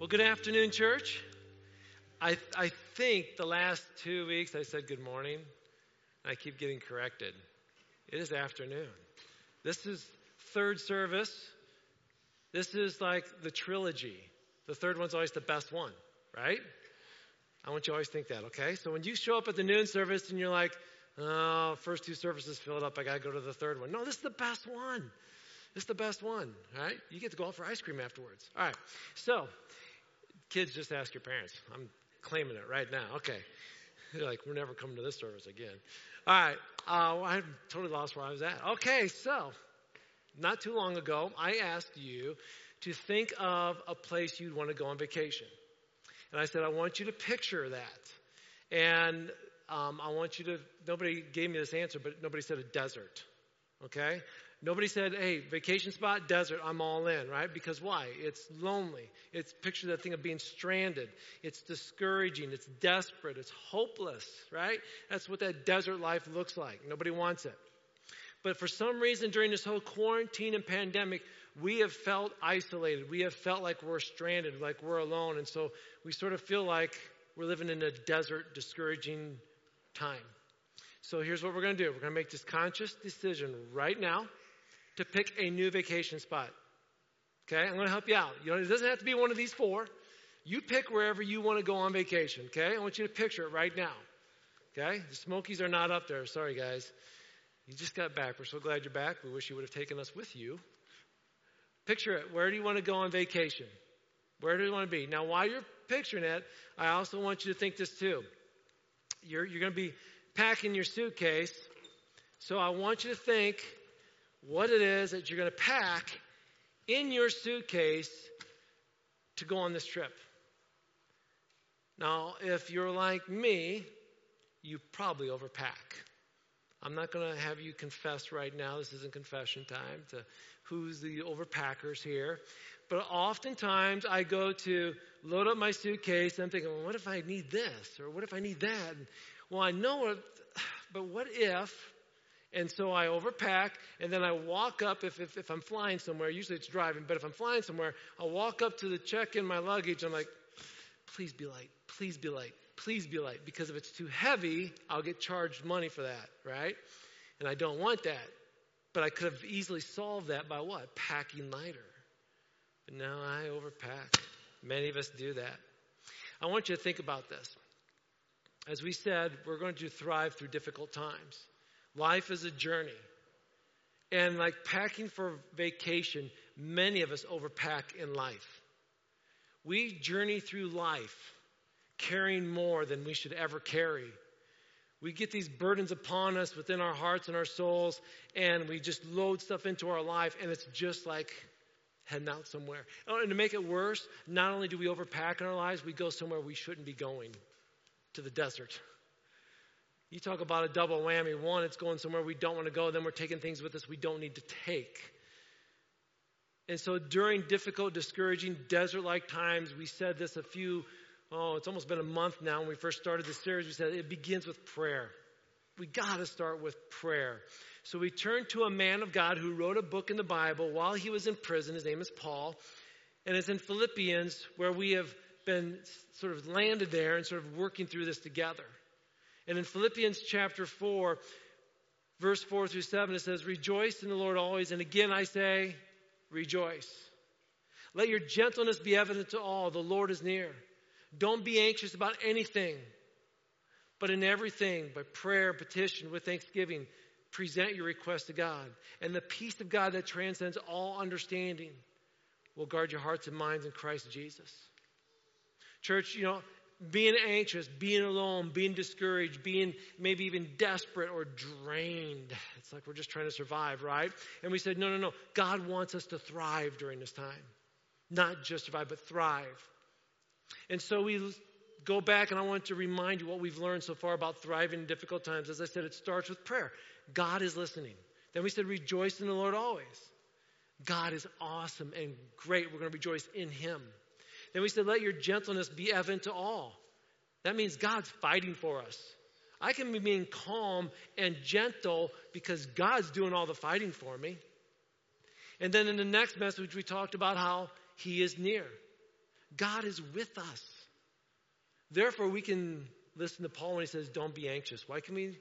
Well, good afternoon, church. I, I think the last two weeks I said good morning. And I keep getting corrected. It is afternoon. This is third service. This is like the trilogy. The third one's always the best one, right? I want you to always think that, okay? So when you show up at the noon service and you're like, oh, first two services filled up, I got to go to the third one. No, this is the best one. This is the best one, right? You get to go out for ice cream afterwards. All right. So, kids, just ask your parents. I'm claiming it right now. Okay. They're like, we're never coming to this service again. All right. Uh, I totally lost where I was at. Okay. So, not too long ago, I asked you to think of a place you'd want to go on vacation. And I said, I want you to picture that. And um, I want you to, nobody gave me this answer, but nobody said a desert. Okay? Nobody said, hey, vacation spot, desert, I'm all in, right? Because why? It's lonely. It's picture that thing of being stranded. It's discouraging. It's desperate. It's hopeless, right? That's what that desert life looks like. Nobody wants it. But for some reason during this whole quarantine and pandemic, we have felt isolated. We have felt like we're stranded, like we're alone. And so we sort of feel like we're living in a desert, discouraging time. So here's what we're going to do we're going to make this conscious decision right now to pick a new vacation spot. Okay? I'm going to help you out. You know, it doesn't have to be one of these four. You pick wherever you want to go on vacation. Okay? I want you to picture it right now. Okay? The Smokies are not up there. Sorry, guys. You just got back. We're so glad you're back. We wish you would have taken us with you. Picture it. Where do you want to go on vacation? Where do you want to be? Now, while you're picturing it, I also want you to think this too. You're, you're going to be packing your suitcase. So I want you to think what it is that you're going to pack in your suitcase to go on this trip. Now, if you're like me, you probably overpack. I'm not going to have you confess right now. This isn't confession time to who's the overpackers here. But oftentimes I go to load up my suitcase and I'm thinking, well, what if I need this? Or what if I need that? And, well, I know it, but what if? And so I overpack and then I walk up if, if, if I'm flying somewhere, usually it's driving, but if I'm flying somewhere, I'll walk up to the check in my luggage. I'm like, please be light, please be light, please be light. Because if it's too heavy, I'll get charged money for that, right? And I don't want that. But I could have easily solved that by what? Packing lighter. But now I overpack. Many of us do that. I want you to think about this. As we said, we're going to thrive through difficult times. Life is a journey. And like packing for vacation, many of us overpack in life. We journey through life carrying more than we should ever carry. We get these burdens upon us within our hearts and our souls, and we just load stuff into our life, and it's just like heading out somewhere. Oh, and to make it worse, not only do we overpack in our lives, we go somewhere we shouldn't be going to the desert. You talk about a double whammy. One, it's going somewhere we don't want to go. Then we're taking things with us we don't need to take. And so during difficult, discouraging, desert like times, we said this a few, oh, it's almost been a month now when we first started this series. We said it begins with prayer. We got to start with prayer. So we turned to a man of God who wrote a book in the Bible while he was in prison. His name is Paul. And it's in Philippians where we have been sort of landed there and sort of working through this together. And in Philippians chapter 4, verse 4 through 7, it says, Rejoice in the Lord always. And again I say, Rejoice. Let your gentleness be evident to all. The Lord is near. Don't be anxious about anything, but in everything, by prayer, petition, with thanksgiving, present your request to God. And the peace of God that transcends all understanding will guard your hearts and minds in Christ Jesus. Church, you know, being anxious, being alone, being discouraged, being maybe even desperate or drained. It's like we're just trying to survive, right? And we said, no, no, no. God wants us to thrive during this time. Not just survive, but thrive. And so we go back, and I want to remind you what we've learned so far about thriving in difficult times. As I said, it starts with prayer. God is listening. Then we said, rejoice in the Lord always. God is awesome and great. We're going to rejoice in Him. Then we said, let your gentleness be evident to all. That means God's fighting for us. I can be being calm and gentle because God's doing all the fighting for me. And then in the next message, we talked about how He is near. God is with us. Therefore, we can listen to Paul when he says, Don't be anxious. Why can we?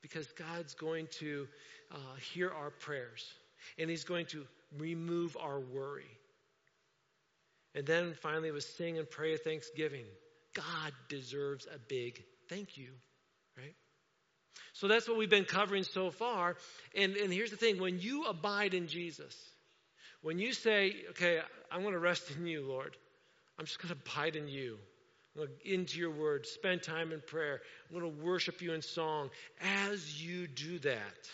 Because God's going to uh, hear our prayers and he's going to remove our worry. And then finally, was sing and pray thanksgiving. God deserves a big thank you, right? So that's what we've been covering so far. And, and here's the thing when you abide in Jesus, when you say, okay, I'm going to rest in you, Lord, I'm just going to abide in you. I'm going to into your word, spend time in prayer. I'm going to worship you in song. As you do that,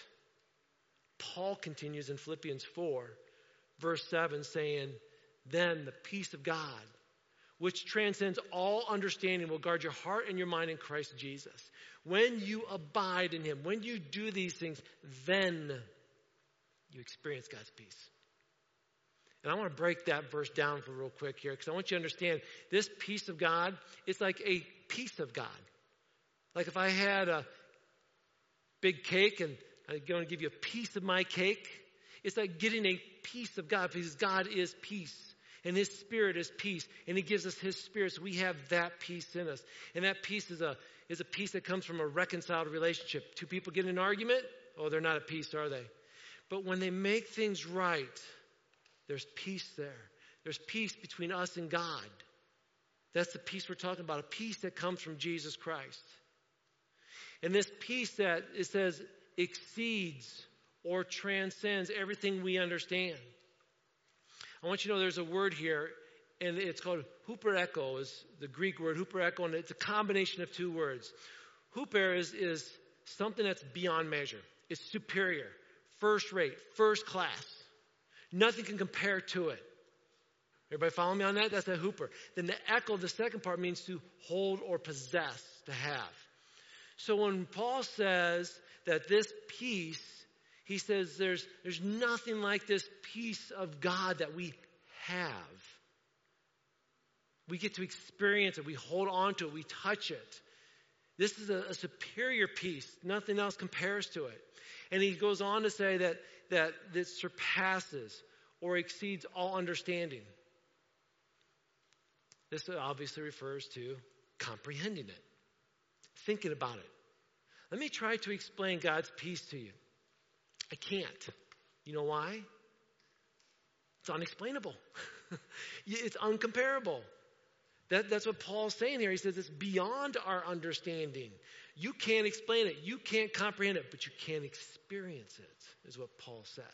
Paul continues in Philippians 4, verse 7, saying, Then the peace of God, which transcends all understanding, will guard your heart and your mind in Christ Jesus. When you abide in Him, when you do these things, then you experience God's peace. And I want to break that verse down for real quick here because I want you to understand this peace of God, it's like a piece of God. Like if I had a big cake and I'm going to give you a piece of my cake, it's like getting a piece of God because God is peace. And His Spirit is peace. And He gives us His Spirit, so we have that peace in us. And that peace is a, is a peace that comes from a reconciled relationship. Two people get in an argument, oh, they're not at peace, are they? But when they make things right, there's peace there. There's peace between us and God. That's the peace we're talking about, a peace that comes from Jesus Christ. And this peace that it says exceeds or transcends everything we understand. I want you to know there's a word here, and it's called hupereko, is the Greek word hupereko, and it's a combination of two words. Huper is, is something that's beyond measure. It's superior, first rate, first class. Nothing can compare to it. Everybody follow me on that? That's a huper. Then the echo, the second part, means to hold or possess, to have. So when Paul says that this peace, he says there's, there's nothing like this peace of God that we have. We get to experience it, we hold on to it, we touch it. This is a, a superior peace. Nothing else compares to it. And he goes on to say that that this surpasses or exceeds all understanding. This obviously refers to comprehending it, thinking about it. Let me try to explain God's peace to you. I can't. You know why? It's unexplainable. it's uncomparable. That, that's what Paul's saying here. He says it's beyond our understanding. You can't explain it, you can't comprehend it, but you can experience it, is what Paul says.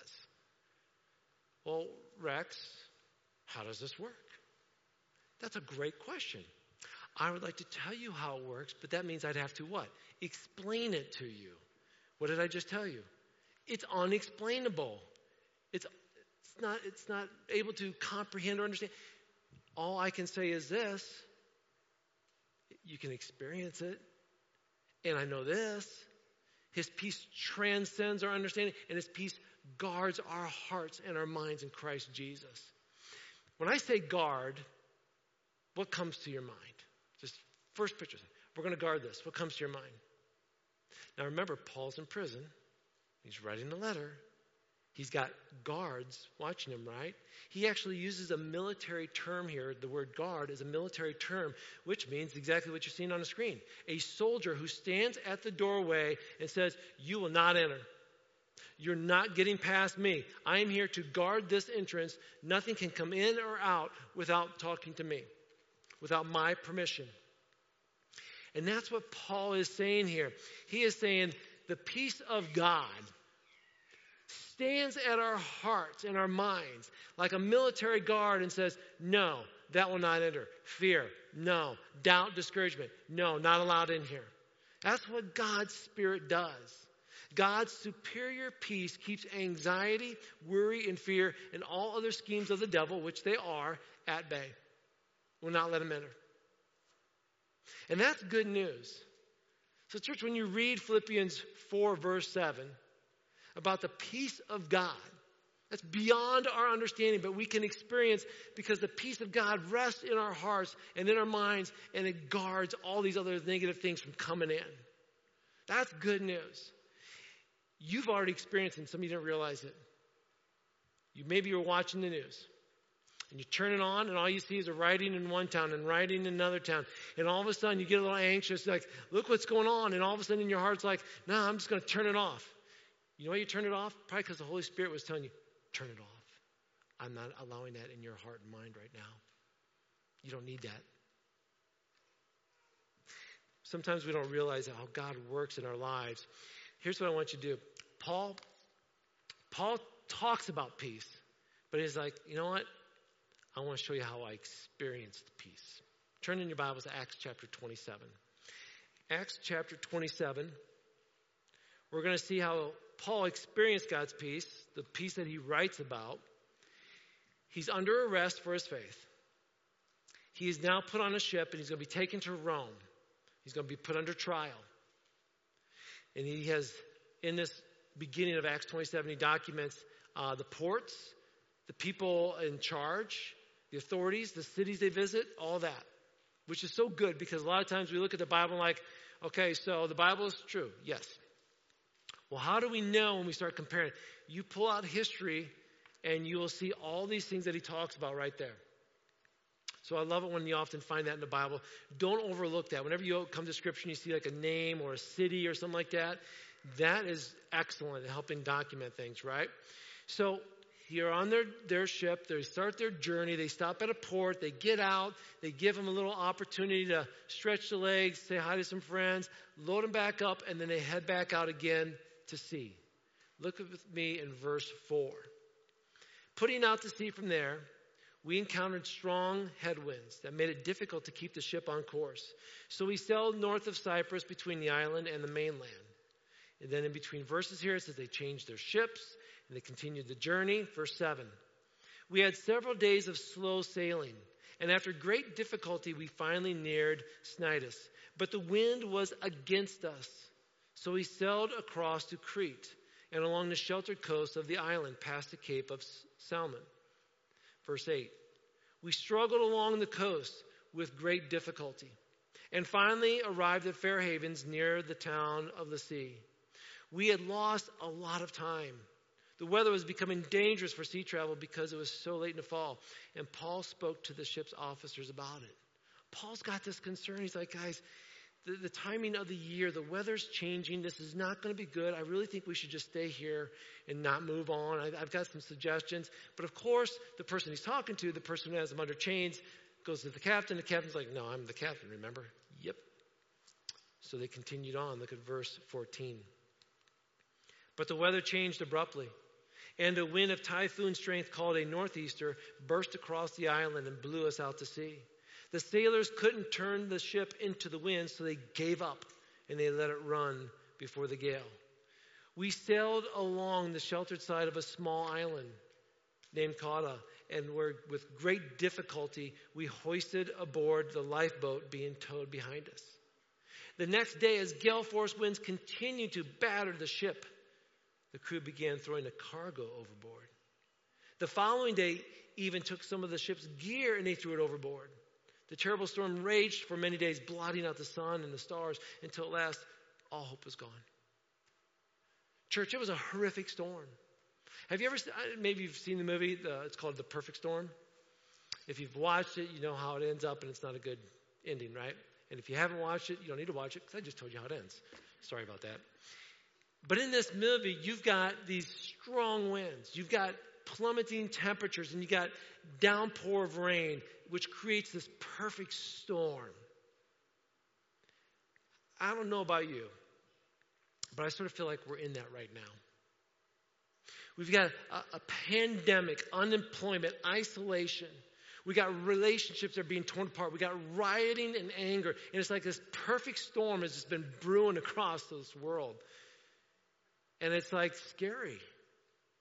Well, Rex, how does this work? That's a great question. I would like to tell you how it works, but that means I'd have to what? Explain it to you. What did I just tell you? It's unexplainable. It's, it's, not, it's not able to comprehend or understand. All I can say is this you can experience it. And I know this His peace transcends our understanding, and His peace guards our hearts and our minds in Christ Jesus. When I say guard, what comes to your mind? Just first picture. We're going to guard this. What comes to your mind? Now remember, Paul's in prison. He's writing a letter. He's got guards watching him, right? He actually uses a military term here. The word guard is a military term, which means exactly what you're seeing on the screen. A soldier who stands at the doorway and says, You will not enter. You're not getting past me. I am here to guard this entrance. Nothing can come in or out without talking to me, without my permission. And that's what Paul is saying here. He is saying, The peace of God stands at our hearts and our minds like a military guard and says, No, that will not enter. Fear, no. Doubt, discouragement, no, not allowed in here. That's what God's Spirit does. God's superior peace keeps anxiety, worry, and fear and all other schemes of the devil, which they are, at bay. Will not let them enter. And that's good news. So, church, when you read Philippians 4, verse 7, about the peace of God. That's beyond our understanding, but we can experience because the peace of God rests in our hearts and in our minds, and it guards all these other negative things from coming in. That's good news. You've already experienced it, and some of you didn't realize it. You maybe you're watching the news. And you turn it on, and all you see is a writing in one town and writing in another town. And all of a sudden, you get a little anxious, like, look what's going on. And all of a sudden, your heart's like, no, I'm just going to turn it off. You know why you turn it off? Probably because the Holy Spirit was telling you, turn it off. I'm not allowing that in your heart and mind right now. You don't need that. Sometimes we don't realize how God works in our lives. Here's what I want you to do. Paul, Paul talks about peace, but he's like, you know what? I want to show you how I experienced peace. Turn in your Bibles to Acts chapter 27. Acts chapter 27. We're going to see how Paul experienced God's peace, the peace that he writes about. He's under arrest for his faith. He is now put on a ship and he's going to be taken to Rome. He's going to be put under trial. And he has, in this beginning of Acts 27, he documents uh, the ports, the people in charge, the authorities, the cities they visit, all that. Which is so good because a lot of times we look at the Bible and like, okay, so the Bible is true. Yes. Well, how do we know when we start comparing? You pull out history and you will see all these things that he talks about right there. So I love it when you often find that in the Bible. Don't overlook that. Whenever you come to Scripture and you see like a name or a city or something like that, that is excellent in helping document things, right? So you're on their, their ship, they start their journey, they stop at a port, they get out, they give them a little opportunity to stretch the legs, say hi to some friends, load them back up, and then they head back out again to sea. Look with me in verse 4. Putting out to sea from there, we encountered strong headwinds that made it difficult to keep the ship on course. So we sailed north of Cyprus between the island and the mainland. And then in between verses here, it says they changed their ships and they continued the journey. Verse 7. We had several days of slow sailing, and after great difficulty, we finally neared Cnidus. But the wind was against us. So we sailed across to Crete and along the sheltered coast of the island past the Cape of Salmone. Verse 8 We struggled along the coast with great difficulty and finally arrived at Fair Havens near the town of Lasea. We had lost a lot of time. The weather was becoming dangerous for sea travel because it was so late in the fall. And Paul spoke to the ship's officers about it. Paul's got this concern. He's like, guys, the, the timing of the year, the weather's changing. This is not going to be good. I really think we should just stay here and not move on. I, I've got some suggestions. But of course, the person he's talking to, the person who has him under chains, goes to the captain. The captain's like, No, I'm the captain, remember? Yep. So they continued on. Look at verse 14. But the weather changed abruptly, and a wind of typhoon strength called a northeaster burst across the island and blew us out to sea. The sailors couldn't turn the ship into the wind, so they gave up and they let it run before the gale. We sailed along the sheltered side of a small island named Cauda, and with great difficulty, we hoisted aboard the lifeboat being towed behind us. The next day, as gale force winds continued to batter the ship, the crew began throwing the cargo overboard. The following day, even took some of the ship's gear and they threw it overboard. The terrible storm raged for many days, blotting out the sun and the stars until at last all hope was gone. Church, it was a horrific storm. Have you ever, maybe you've seen the movie, the, it's called The Perfect Storm? If you've watched it, you know how it ends up, and it's not a good ending, right? And if you haven't watched it, you don't need to watch it because I just told you how it ends. Sorry about that. But in this movie, you've got these strong winds, you've got plummeting temperatures, and you got downpour of rain, which creates this perfect storm. I don't know about you, but I sort of feel like we're in that right now. We've got a, a pandemic, unemployment, isolation. We got relationships that are being torn apart. We got rioting and anger. And it's like this perfect storm has just been brewing across this world. And it's like scary.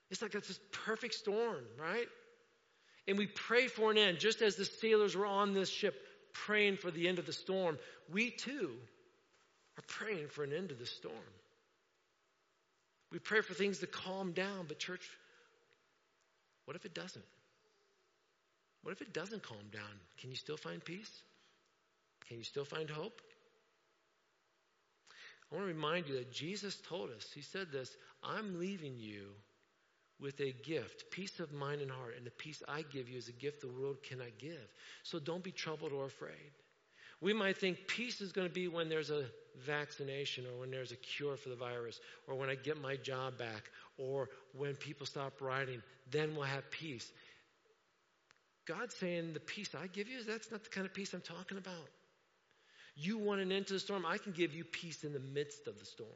It's like it's this perfect storm, right? And we pray for an end, just as the sailors were on this ship praying for the end of the storm. We too are praying for an end to the storm. We pray for things to calm down, but church, what if it doesn't? What if it doesn't calm down? Can you still find peace? Can you still find hope? I want to remind you that Jesus told us, He said this I'm leaving you with a gift, peace of mind and heart. And the peace I give you is a gift the world cannot give. So don't be troubled or afraid. We might think peace is going to be when there's a vaccination or when there's a cure for the virus or when I get my job back or when people stop rioting. Then we'll have peace. God's saying the peace I give you, that's not the kind of peace I'm talking about. You want an end to the storm, I can give you peace in the midst of the storm.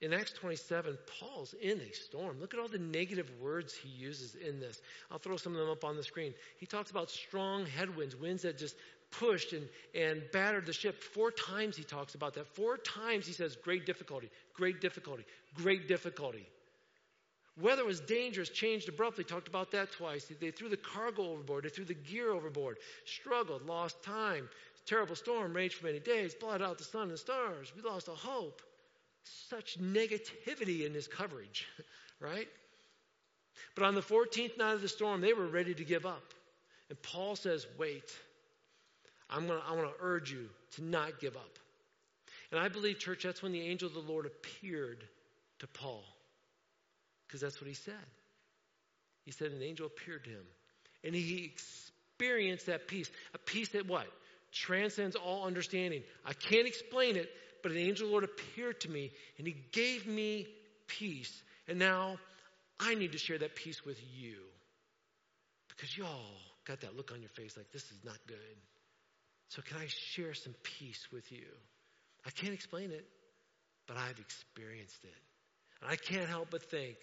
In Acts 27, Paul's in a storm. Look at all the negative words he uses in this. I'll throw some of them up on the screen. He talks about strong headwinds, winds that just pushed and, and battered the ship. Four times he talks about that. Four times he says, great difficulty, great difficulty, great difficulty. Weather was dangerous, changed abruptly. Talked about that twice. They threw the cargo overboard. They threw the gear overboard. Struggled, lost time. Terrible storm raged for many days. Blotted out the sun and the stars. We lost all hope such negativity in this coverage, right? But on the 14th night of the storm, they were ready to give up. And Paul says, Wait, I'm gonna, I want to urge you to not give up. And I believe, church, that's when the angel of the Lord appeared to Paul. Because that's what he said. He said an angel appeared to him. And he experienced that peace. A peace that what? Transcends all understanding. I can't explain it, but an angel Lord appeared to me and he gave me peace. And now I need to share that peace with you. Because y'all got that look on your face like this is not good. So can I share some peace with you? I can't explain it, but I've experienced it. And I can't help but think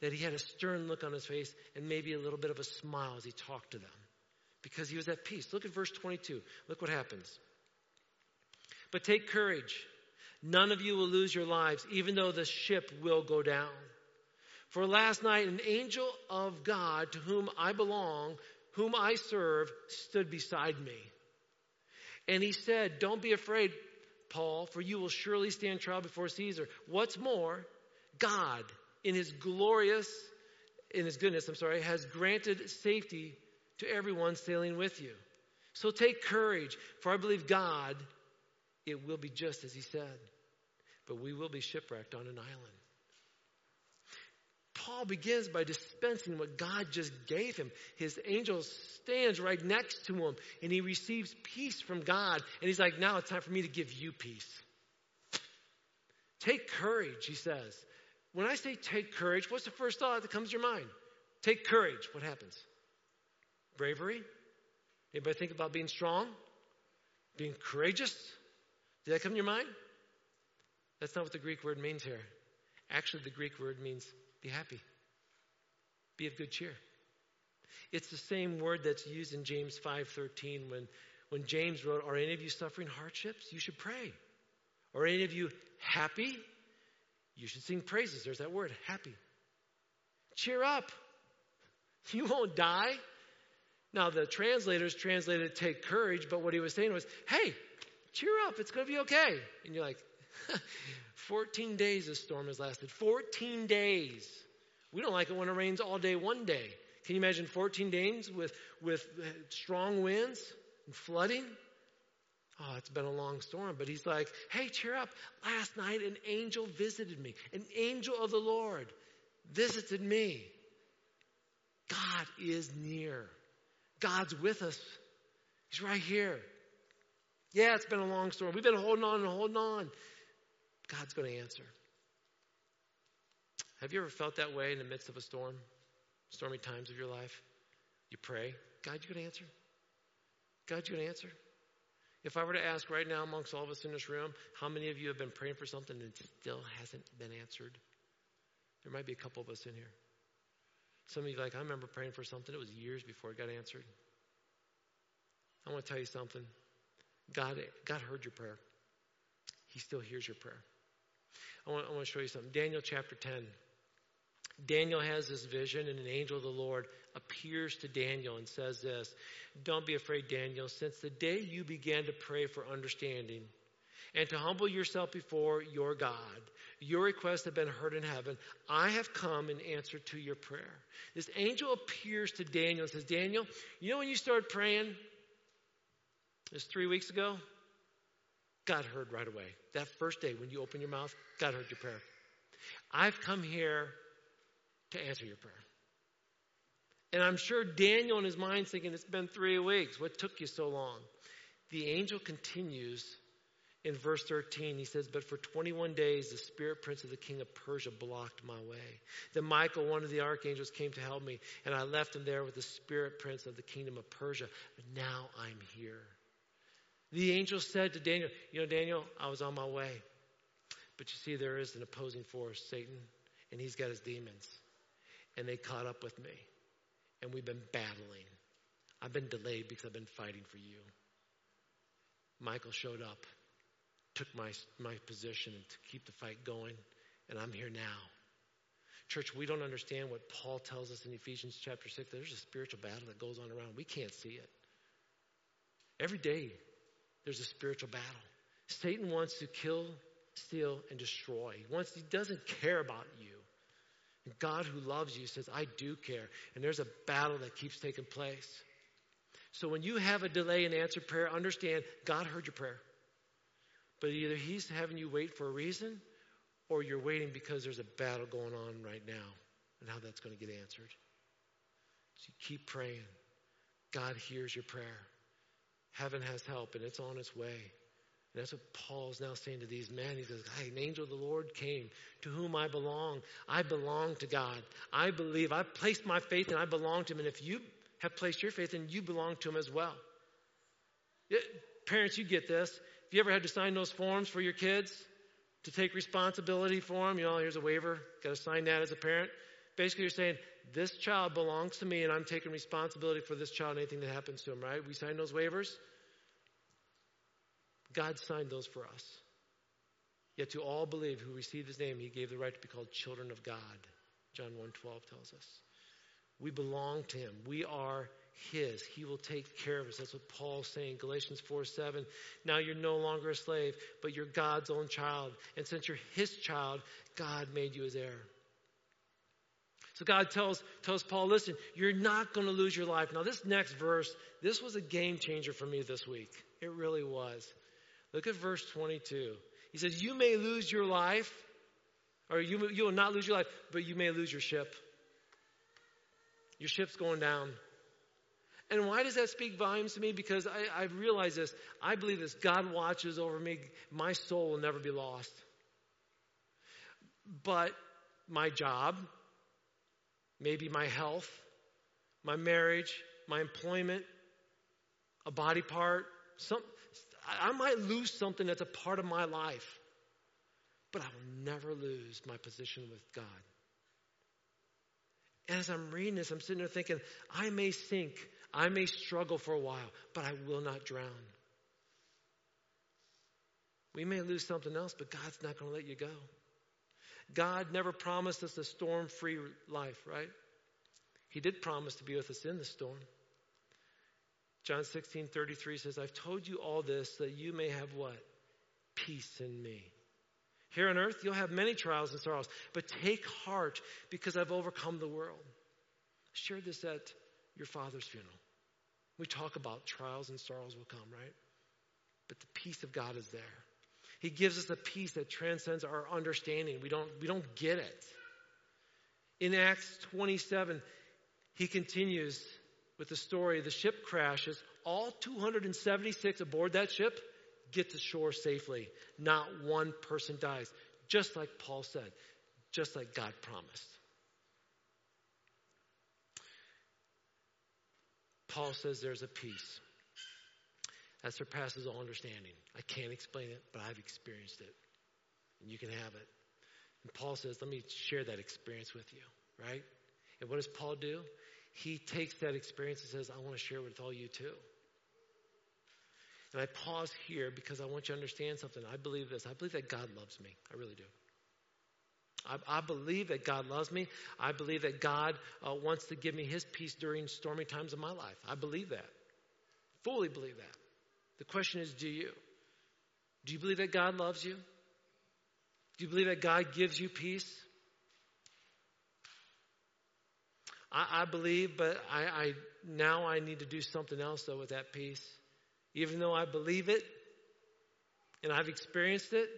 that he had a stern look on his face and maybe a little bit of a smile as he talked to them because he was at peace. Look at verse 22. Look what happens. But take courage. None of you will lose your lives, even though the ship will go down. For last night, an angel of God to whom I belong, whom I serve, stood beside me. And he said, Don't be afraid, Paul, for you will surely stand trial before Caesar. What's more, God, in his glorious, in his goodness, I'm sorry, has granted safety to everyone sailing with you. So take courage, for I believe God, it will be just as he said but we will be shipwrecked on an island. Paul begins by dispensing what God just gave him. His angel stands right next to him and he receives peace from God. And he's like, now it's time for me to give you peace. Take courage, he says. When I say take courage, what's the first thought that comes to your mind? Take courage. What happens? Bravery? Anybody think about being strong? Being courageous? Did that come to your mind? That's not what the Greek word means here. Actually, the Greek word means be happy, be of good cheer. It's the same word that's used in James 5:13 when, when James wrote, Are any of you suffering hardships? You should pray. Are any of you happy? You should sing praises. There's that word, happy. Cheer up. You won't die. Now, the translators translated it, take courage, but what he was saying was, hey, cheer up. It's going to be okay. And you're like, 14 days this storm has lasted. 14 days. We don't like it when it rains all day one day. Can you imagine 14 days with, with uh, strong winds and flooding? Oh, it's been a long storm. But he's like, hey, cheer up. Last night an angel visited me. An angel of the Lord visited me. God is near. God's with us. He's right here. Yeah, it's been a long storm. We've been holding on and holding on. God's going to answer. Have you ever felt that way in the midst of a storm, stormy times of your life? You pray, God, you going to answer? God, you going to answer? If I were to ask right now amongst all of us in this room, how many of you have been praying for something that still hasn't been answered? There might be a couple of us in here. Some of you like, I remember praying for something, it was years before it got answered. I want to tell you something. God, God heard your prayer. He still hears your prayer. I want, I want to show you something. Daniel chapter 10. Daniel has this vision, and an angel of the Lord appears to Daniel and says this Don't be afraid, Daniel. Since the day you began to pray for understanding and to humble yourself before your God, your requests have been heard in heaven. I have come in answer to your prayer. This angel appears to Daniel and says, Daniel, you know when you started praying? It was three weeks ago. God heard right away. That first day when you open your mouth, God heard your prayer. I've come here to answer your prayer. And I'm sure Daniel in his mind thinking, it's been three weeks. What took you so long? The angel continues in verse 13. He says, But for 21 days, the spirit prince of the king of Persia blocked my way. Then Michael, one of the archangels, came to help me, and I left him there with the spirit prince of the kingdom of Persia. But now I'm here. The angel said to Daniel, You know, Daniel, I was on my way. But you see, there is an opposing force, Satan, and he's got his demons. And they caught up with me. And we've been battling. I've been delayed because I've been fighting for you. Michael showed up, took my, my position to keep the fight going, and I'm here now. Church, we don't understand what Paul tells us in Ephesians chapter 6. There's a spiritual battle that goes on around. We can't see it. Every day, there's a spiritual battle. Satan wants to kill, steal, and destroy. He, wants, he doesn't care about you. God, who loves you, says, I do care. And there's a battle that keeps taking place. So when you have a delay in answered prayer, understand God heard your prayer. But either He's having you wait for a reason, or you're waiting because there's a battle going on right now and how that's going to get answered. So keep praying. God hears your prayer. Heaven has help, and it's on its way. And that's what Paul's now saying to these men. He says, Hey, an angel of the Lord came to whom I belong. I belong to God. I believe. I've placed my faith and I belong to Him. And if you have placed your faith, then you belong to Him as well. It, parents, you get this. Have you ever had to sign those forms for your kids to take responsibility for them? You know, here's a waiver. Got to sign that as a parent. Basically, you're saying, This child belongs to me and I'm taking responsibility for this child and anything that happens to him, right? We sign those waivers. God signed those for us. Yet to all believe who received his name, he gave the right to be called children of God. John 1:12 tells us. We belong to him. We are his. He will take care of us. That's what Paul's saying. Galatians 4 7. Now you're no longer a slave, but you're God's own child. And since you're his child, God made you his heir. So God tells, tells Paul, listen, you're not going to lose your life. Now, this next verse, this was a game changer for me this week. It really was. Look at verse 22. He says, You may lose your life, or you, you will not lose your life, but you may lose your ship. Your ship's going down. And why does that speak volumes to me? Because I, I realize this. I believe this. God watches over me. My soul will never be lost. But my job, maybe my health, my marriage, my employment, a body part, some, I might lose something that's a part of my life, but I will never lose my position with God. As I'm reading this, I'm sitting there thinking, I may sink, I may struggle for a while, but I will not drown. We may lose something else, but God's not going to let you go. God never promised us a storm free life, right? He did promise to be with us in the storm. John 16, 33 says, I've told you all this that you may have what? Peace in me. Here on earth, you'll have many trials and sorrows, but take heart because I've overcome the world. Share this at your father's funeral. We talk about trials and sorrows will come, right? But the peace of God is there. He gives us a peace that transcends our understanding. We don't, we don't get it. In Acts 27, he continues with the story the ship crashes. All 276 aboard that ship get to shore safely. Not one person dies. Just like Paul said, just like God promised. Paul says there's a peace that surpasses all understanding. I can't explain it, but I've experienced it. And you can have it. And Paul says, let me share that experience with you, right? And what does Paul do? He takes that experience and says, I want to share it with all you too. And I pause here because I want you to understand something. I believe this. I believe that God loves me. I really do. I, I believe that God loves me. I believe that God uh, wants to give me his peace during stormy times of my life. I believe that. Fully believe that. The question is, do you? Do you believe that God loves you? Do you believe that God gives you peace? I, I believe, but I, I now I need to do something else though with that peace. Even though I believe it and I've experienced it,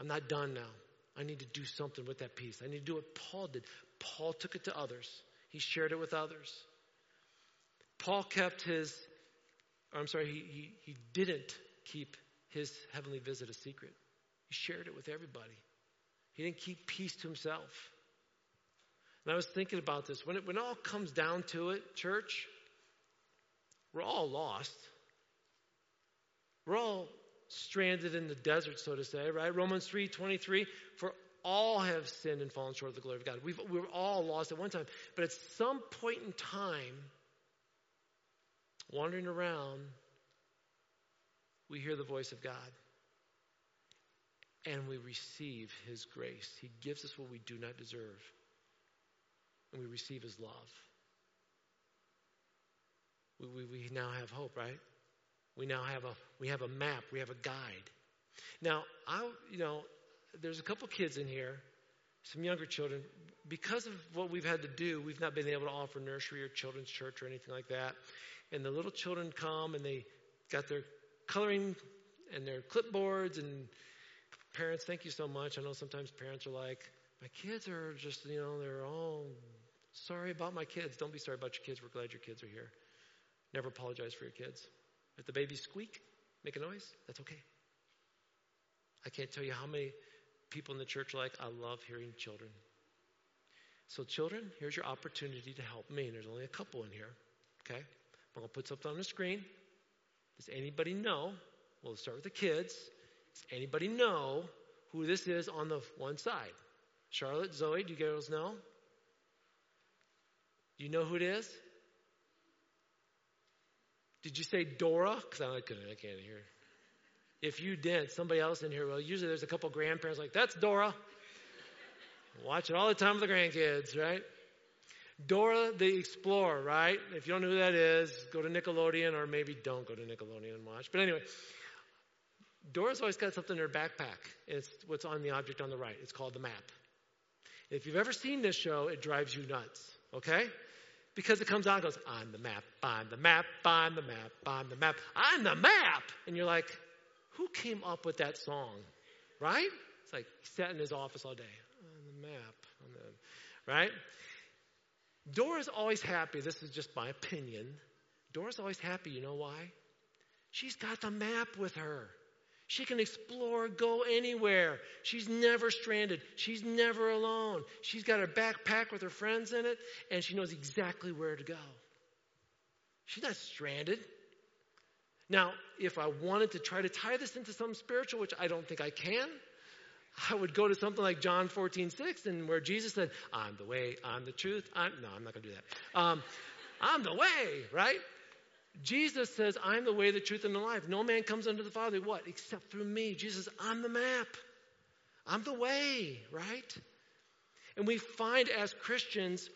I'm not done now. I need to do something with that peace. I need to do what Paul did. Paul took it to others, he shared it with others. Paul kept his, I'm sorry, he, he, he didn't keep his heavenly visit a secret. He shared it with everybody. He didn't keep peace to himself. And I was thinking about this. When it, when it all comes down to it, church, we're all lost. We're all stranded in the desert, so to say, right? Romans 3 23, for all have sinned and fallen short of the glory of God. We've, we are all lost at one time. But at some point in time, wandering around, we hear the voice of God. And we receive His grace. He gives us what we do not deserve. And we receive His love. We, we, we now have hope, right? We now have a we have a map, we have a guide. Now, I you know, there's a couple kids in here, some younger children. Because of what we've had to do, we've not been able to offer nursery or children's church or anything like that. And the little children come and they got their coloring and their clipboards and parents, thank you so much. I know sometimes parents are like, my kids are just, you know, they're all sorry about my kids. Don't be sorry about your kids. We're glad your kids are here. Never apologize for your kids. If the babies squeak, make a noise, that's okay. I can't tell you how many people in the church like, I love hearing children. So, children, here's your opportunity to help me. And there's only a couple in here. Okay? I'm going to put something on the screen. Does anybody know? We'll start with the kids. Does anybody know who this is on the one side? Charlotte, Zoe, do you girls know? Do you know who it is? Did you say Dora? Because I couldn't, I can't hear. If you did, somebody else in here, well, usually there's a couple grandparents like, that's Dora. Watch it all the time with the grandkids, right? Dora the Explorer, right? If you don't know who that is, go to Nickelodeon or maybe don't go to Nickelodeon and watch. But anyway, Dora's always got something in her backpack. It's what's on the object on the right. It's called the map. If you've ever seen this show, it drives you nuts, okay? Because it comes out and goes, on the map, on the map, on the map, on the map, on the map. And you're like, who came up with that song? Right? It's like he sat in his office all day. On the map. On the, right? Dora's always happy. This is just my opinion. Dora's always happy. You know why? She's got the map with her. She can explore, go anywhere. She's never stranded. She's never alone. She's got her backpack with her friends in it, and she knows exactly where to go. She's not stranded. Now, if I wanted to try to tie this into something spiritual, which I don't think I can, I would go to something like John 14, 6, and where Jesus said, I'm the way, I'm the truth. I'm, no, I'm not going to do that. Um, I'm the way, right? Jesus says, I'm the way, the truth, and the life. No man comes unto the Father, what? Except through me. Jesus, I'm the map. I'm the way, right? And we find as Christians,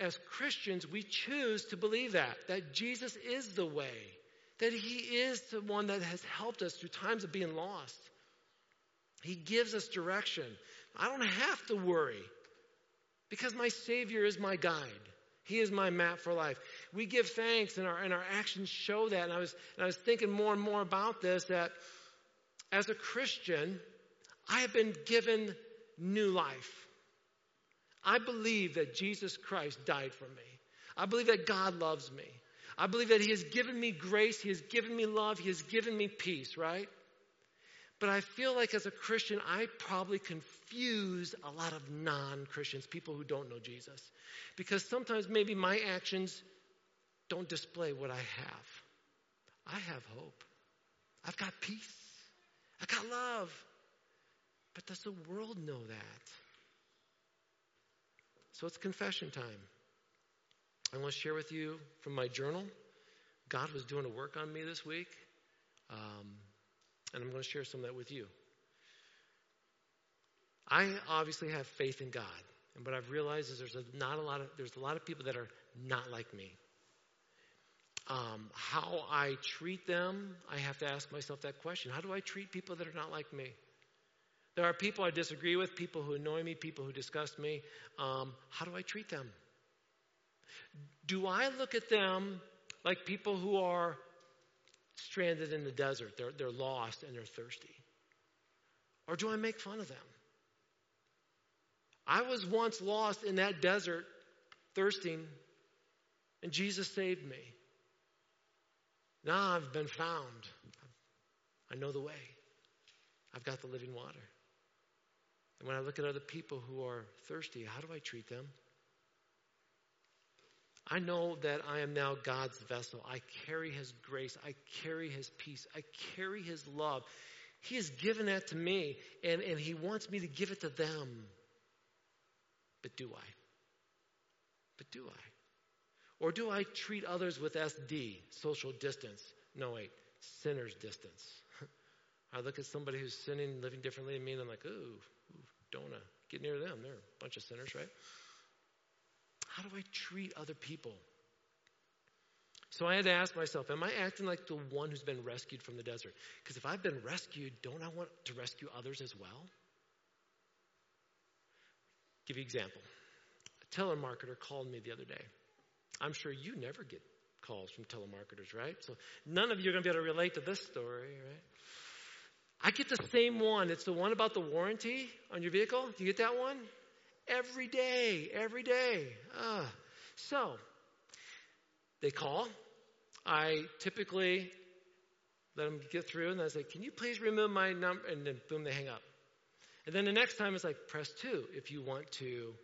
as Christians, we choose to believe that, that Jesus is the way, that He is the one that has helped us through times of being lost. He gives us direction. I don't have to worry because my Savior is my guide. He is my map for life. We give thanks and our, and our actions show that. And I, was, and I was thinking more and more about this that as a Christian, I have been given new life. I believe that Jesus Christ died for me. I believe that God loves me. I believe that He has given me grace. He has given me love. He has given me peace, right? But I feel like as a Christian, I probably confuse a lot of non Christians, people who don't know Jesus. Because sometimes maybe my actions don't display what I have. I have hope. I've got peace. I got love. But does the world know that? So it's confession time. I want to share with you from my journal. God was doing a work on me this week. Um, and I'm going to share some of that with you. I obviously have faith in God. And what I've realized is there's a, not a lot of there's a lot of people that are not like me. Um, how I treat them, I have to ask myself that question. How do I treat people that are not like me? There are people I disagree with, people who annoy me, people who disgust me. Um, how do I treat them? Do I look at them like people who are stranded in the desert. They're, they're lost and they're thirsty? Or do I make fun of them? I was once lost in that desert, thirsting, and Jesus saved me. Now I've been found. I know the way. I've got the living water. And when I look at other people who are thirsty, how do I treat them? I know that I am now God's vessel. I carry His grace. I carry His peace. I carry His love. He has given that to me, and, and He wants me to give it to them. But do I? But do I? Or do I treat others with SD, social distance? No, wait, sinner's distance. I look at somebody who's sinning, living differently than me, and I'm like, ooh, don't want to get near them. They're a bunch of sinners, right? How do I treat other people? So I had to ask myself, am I acting like the one who's been rescued from the desert? Because if I've been rescued, don't I want to rescue others as well? Give you an example. A telemarketer called me the other day. I'm sure you never get calls from telemarketers, right? So none of you are going to be able to relate to this story, right? I get the same one. It's the one about the warranty on your vehicle. Do you get that one? Every day, every day. So, they call. I typically let them get through, and I say, Can you please remove my number? And then, boom, they hang up. And then the next time it's like, Press two if you want to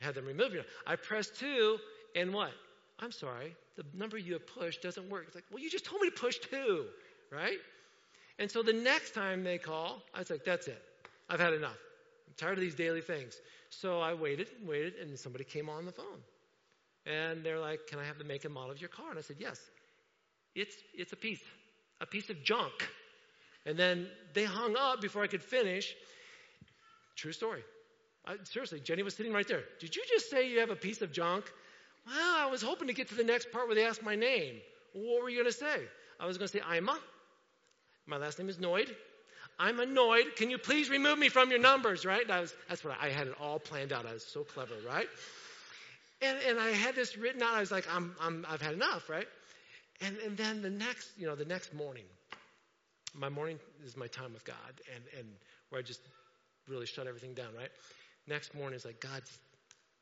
have them remove you. I press two, and what? I'm sorry, the number you have pushed doesn't work. It's like, Well, you just told me to push two, right? And so the next time they call, I was like, that's it. I've had enough. I'm tired of these daily things. So I waited and waited, and somebody came on the phone. And they're like, Can I have the make and model of your car? And I said, Yes. It's, it's a piece, a piece of junk. And then they hung up before I could finish. True story. I, seriously, Jenny was sitting right there. Did you just say you have a piece of junk? Well, I was hoping to get to the next part where they asked my name. What were you going to say? I was going to say, Ima. My last name is Noid. I'm annoyed. Can you please remove me from your numbers, right? Was, that's what I, I had it all planned out. I was so clever, right? And, and I had this written out. I was like, I'm, I'm, I've had enough, right? And, and then the next, you know, the next morning, my morning is my time with God, and, and where I just really shut everything down, right? Next morning is like, God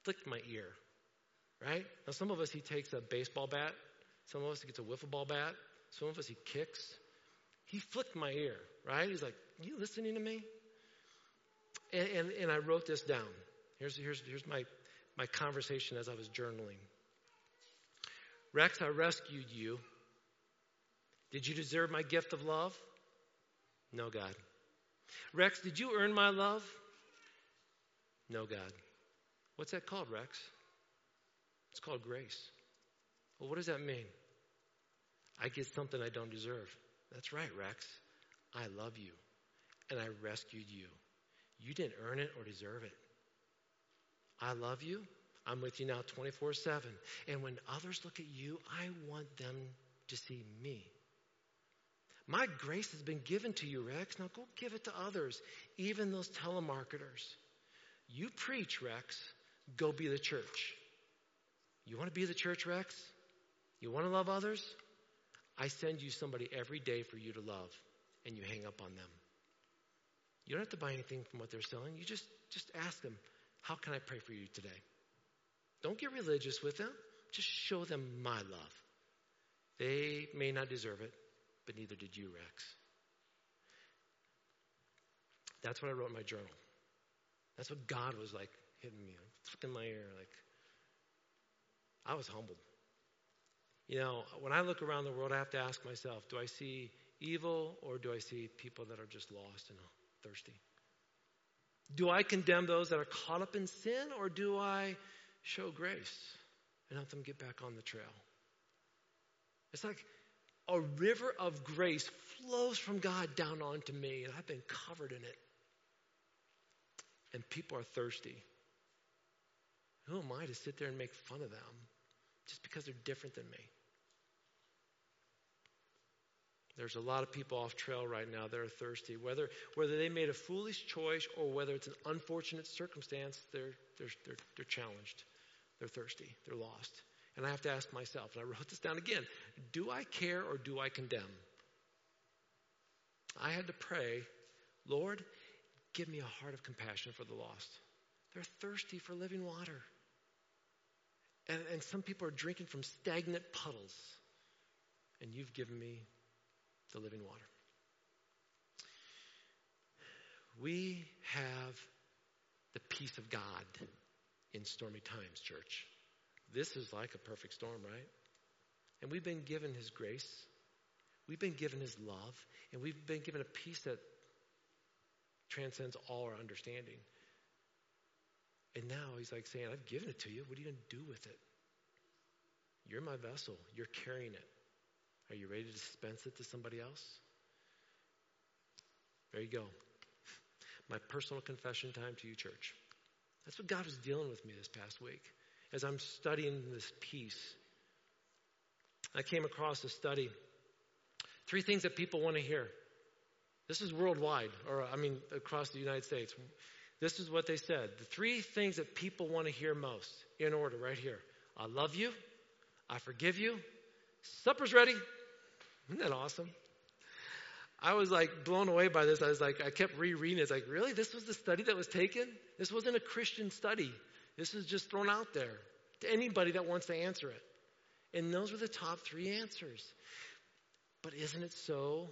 flicked my ear, right? Now, some of us, he takes a baseball bat. Some of us, he gets a wiffle ball bat. Some of us, he kicks. He flicked my ear, right? He's like, You listening to me? And, and, and I wrote this down. Here's, here's, here's my, my conversation as I was journaling. Rex, I rescued you. Did you deserve my gift of love? No, God. Rex, did you earn my love? No, God. What's that called, Rex? It's called grace. Well, what does that mean? I get something I don't deserve. That's right, Rex. I love you, and I rescued you. You didn't earn it or deserve it. I love you. I'm with you now 24 7. And when others look at you, I want them to see me. My grace has been given to you, Rex. Now go give it to others, even those telemarketers. You preach, Rex. Go be the church. You want to be the church, Rex? You want to love others? I send you somebody every day for you to love, and you hang up on them. You don't have to buy anything from what they're selling. You just, just ask them, How can I pray for you today? Don't get religious with them. Just show them my love. They may not deserve it, but neither did you, Rex. That's what I wrote in my journal. That's what God was like hitting me, flicking my ear. Like, I was humbled. You know, when I look around the world, I have to ask myself do I see evil or do I see people that are just lost and thirsty? Do I condemn those that are caught up in sin or do I show grace and help them get back on the trail? It's like a river of grace flows from God down onto me, and I've been covered in it. And people are thirsty. Who am I to sit there and make fun of them just because they're different than me? There's a lot of people off trail right now that are thirsty. Whether, whether they made a foolish choice or whether it's an unfortunate circumstance, they're, they're, they're, they're challenged. They're thirsty. They're lost. And I have to ask myself, and I wrote this down again do I care or do I condemn? I had to pray, Lord, give me a heart of compassion for the lost. They're thirsty for living water. And, and some people are drinking from stagnant puddles. And you've given me the living water. We have the peace of God in stormy times, church. This is like a perfect storm, right? And we've been given His grace, we've been given His love, and we've been given a peace that transcends all our understanding. And now He's like saying, I've given it to you. What are you going to do with it? You're my vessel, you're carrying it. Are you ready to dispense it to somebody else? There you go. My personal confession time to you, church. That's what God was dealing with me this past week as I'm studying this piece. I came across a study. Three things that people want to hear. This is worldwide, or I mean, across the United States. This is what they said. The three things that people want to hear most, in order, right here I love you, I forgive you, supper's ready. Isn't that awesome? I was like blown away by this. I was like, I kept rereading it. It's like, really? This was the study that was taken? This wasn't a Christian study. This was just thrown out there to anybody that wants to answer it. And those were the top three answers. But isn't it so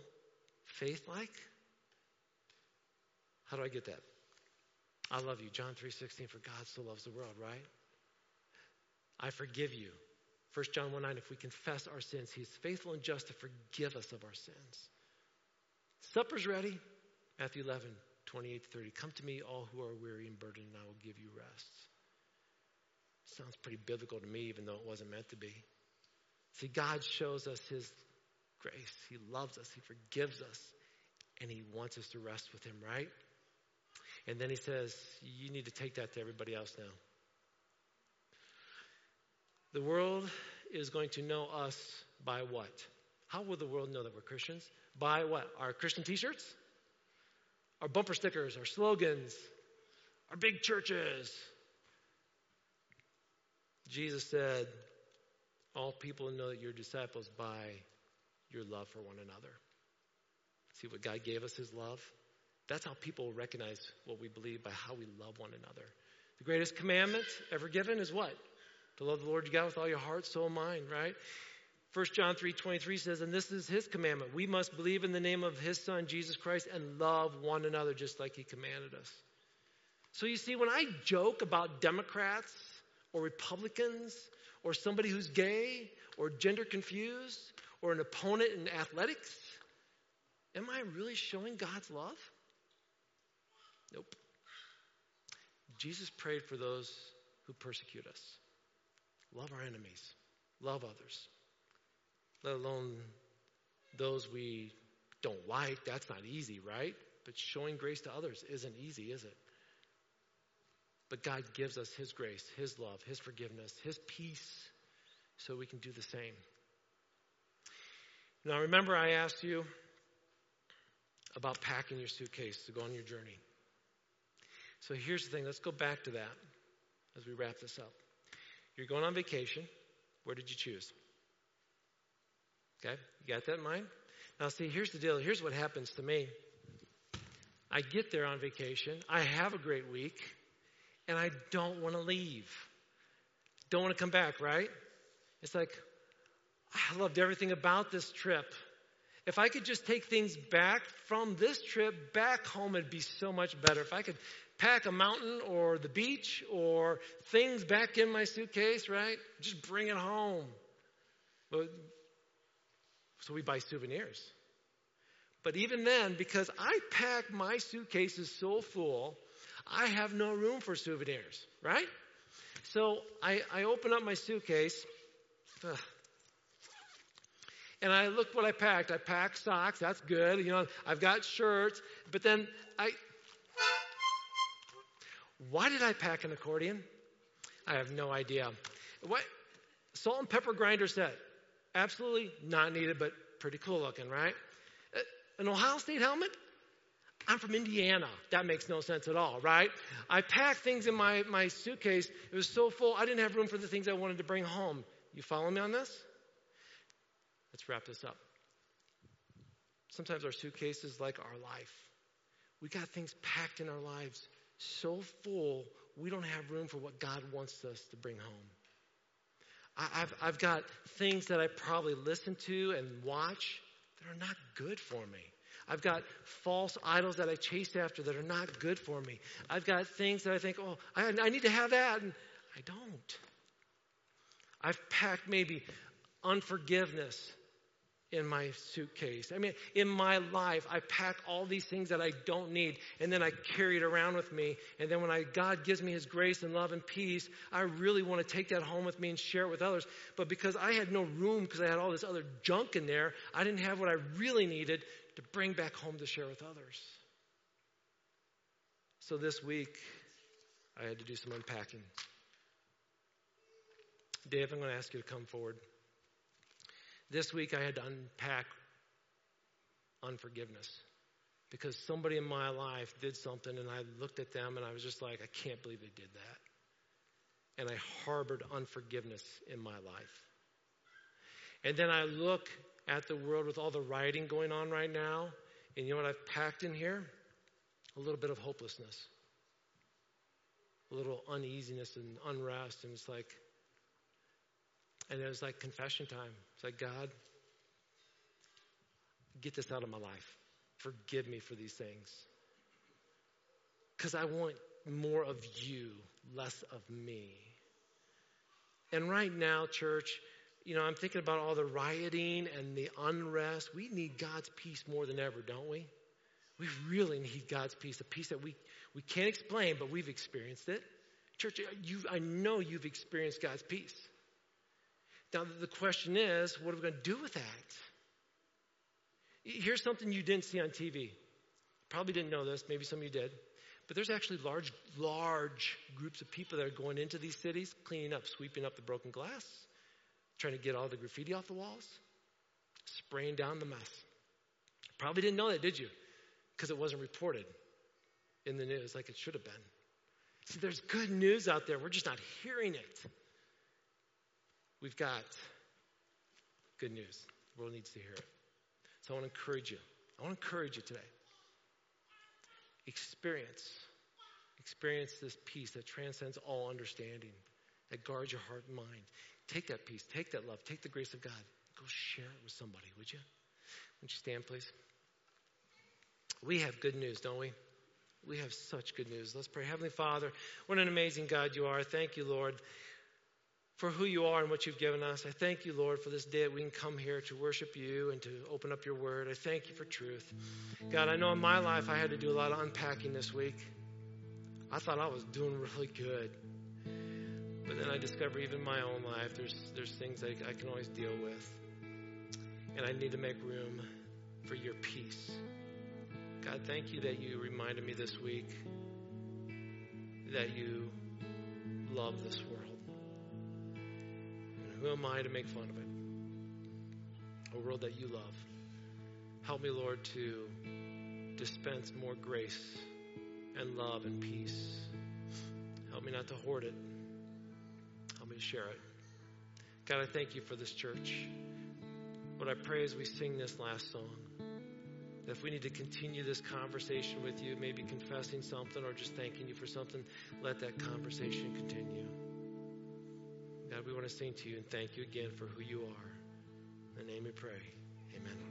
faith like? How do I get that? I love you. John 3:16 for God so loves the world, right? I forgive you. 1 John 1 9, if we confess our sins, he's faithful and just to forgive us of our sins. Supper's ready. Matthew 11, 28 30. Come to me, all who are weary and burdened, and I will give you rest. Sounds pretty biblical to me, even though it wasn't meant to be. See, God shows us his grace. He loves us, he forgives us, and he wants us to rest with him, right? And then he says, You need to take that to everybody else now. The world is going to know us by what? How will the world know that we're Christians? By what? Our Christian t shirts? Our bumper stickers, our slogans, our big churches. Jesus said, All people know that you're disciples by your love for one another. See what God gave us his love? That's how people recognize what we believe by how we love one another. The greatest commandment ever given is what? To love the Lord your God with all your heart, soul, mind, right? 1 John 3:23 says, "And this is his commandment. We must believe in the name of his son Jesus Christ and love one another just like he commanded us." So you see when I joke about Democrats or Republicans or somebody who's gay or gender confused or an opponent in athletics, am I really showing God's love? Nope. Jesus prayed for those who persecute us. Love our enemies, love others, let alone those we don't like. That's not easy, right? But showing grace to others isn't easy, is it? But God gives us His grace, His love, His forgiveness, His peace, so we can do the same. Now, remember, I asked you about packing your suitcase to go on your journey. So here's the thing let's go back to that as we wrap this up. You're going on vacation. Where did you choose? Okay, you got that in mind? Now, see, here's the deal. Here's what happens to me. I get there on vacation, I have a great week, and I don't want to leave. Don't want to come back, right? It's like, I loved everything about this trip. If I could just take things back from this trip back home, it'd be so much better. If I could pack a mountain or the beach or things back in my suitcase, right? Just bring it home. But, so we buy souvenirs. But even then, because I pack my suitcases so full, I have no room for souvenirs, right? So I, I open up my suitcase. Ugh, and I look what I packed. I packed socks. That's good. You know, I've got shirts. But then I, why did I pack an accordion? I have no idea. What? Salt and pepper grinder set. Absolutely not needed, but pretty cool looking, right? Uh, an Ohio State helmet? I'm from Indiana. That makes no sense at all, right? I packed things in my, my suitcase. It was so full, I didn't have room for the things I wanted to bring home. You follow me on this? Let's wrap this up. Sometimes our suitcase is like our life. We got things packed in our lives so full we don't have room for what God wants us to bring home. I, have I've got things that I probably listen to and watch that are not good for me. I've got false idols that I chase after that are not good for me. I've got things that I think, oh, I, I need to have that, and I don't. I've packed maybe unforgiveness in my suitcase. I mean, in my life, I pack all these things that I don't need, and then I carry it around with me. And then when I, God gives me His grace and love and peace, I really want to take that home with me and share it with others. But because I had no room, because I had all this other junk in there, I didn't have what I really needed to bring back home to share with others. So this week, I had to do some unpacking. Dave, I'm going to ask you to come forward. This week I had to unpack unforgiveness because somebody in my life did something and I looked at them and I was just like, I can't believe they did that. And I harbored unforgiveness in my life. And then I look at the world with all the rioting going on right now, and you know what I've packed in here? A little bit of hopelessness, a little uneasiness and unrest. And it's like, and it was like confession time. It's like, God, get this out of my life. Forgive me for these things. Because I want more of you, less of me. And right now, church, you know, I'm thinking about all the rioting and the unrest. We need God's peace more than ever, don't we? We really need God's peace, a peace that we, we can't explain, but we've experienced it. Church, you, I know you've experienced God's peace. Now, the question is, what are we going to do with that? Here's something you didn't see on TV. Probably didn't know this, maybe some of you did. But there's actually large, large groups of people that are going into these cities, cleaning up, sweeping up the broken glass, trying to get all the graffiti off the walls, spraying down the mess. Probably didn't know that, did you? Because it wasn't reported in the news like it should have been. See, there's good news out there. We're just not hearing it. We've got good news. The world needs to hear it. So I want to encourage you. I want to encourage you today. Experience. Experience this peace that transcends all understanding, that guards your heart and mind. Take that peace, take that love, take the grace of God. Go share it with somebody, would you? Would you stand, please? We have good news, don't we? We have such good news. Let's pray. Heavenly Father, what an amazing God you are. Thank you, Lord for who you are and what you've given us. I thank you, Lord, for this day that we can come here to worship you and to open up your word. I thank you for truth. God, I know in my life I had to do a lot of unpacking this week. I thought I was doing really good. But then I discover even in my own life, there's, there's things I, I can always deal with. And I need to make room for your peace. God, thank you that you reminded me this week that you love this world. Who am I to make fun of it? A world that you love. Help me, Lord, to dispense more grace and love and peace. Help me not to hoard it. Help me to share it. God, I thank you for this church. What I pray as we sing this last song, that if we need to continue this conversation with you, maybe confessing something or just thanking you for something, let that conversation continue. God, we want to sing to you and thank you again for who you are. In the name we pray. Amen.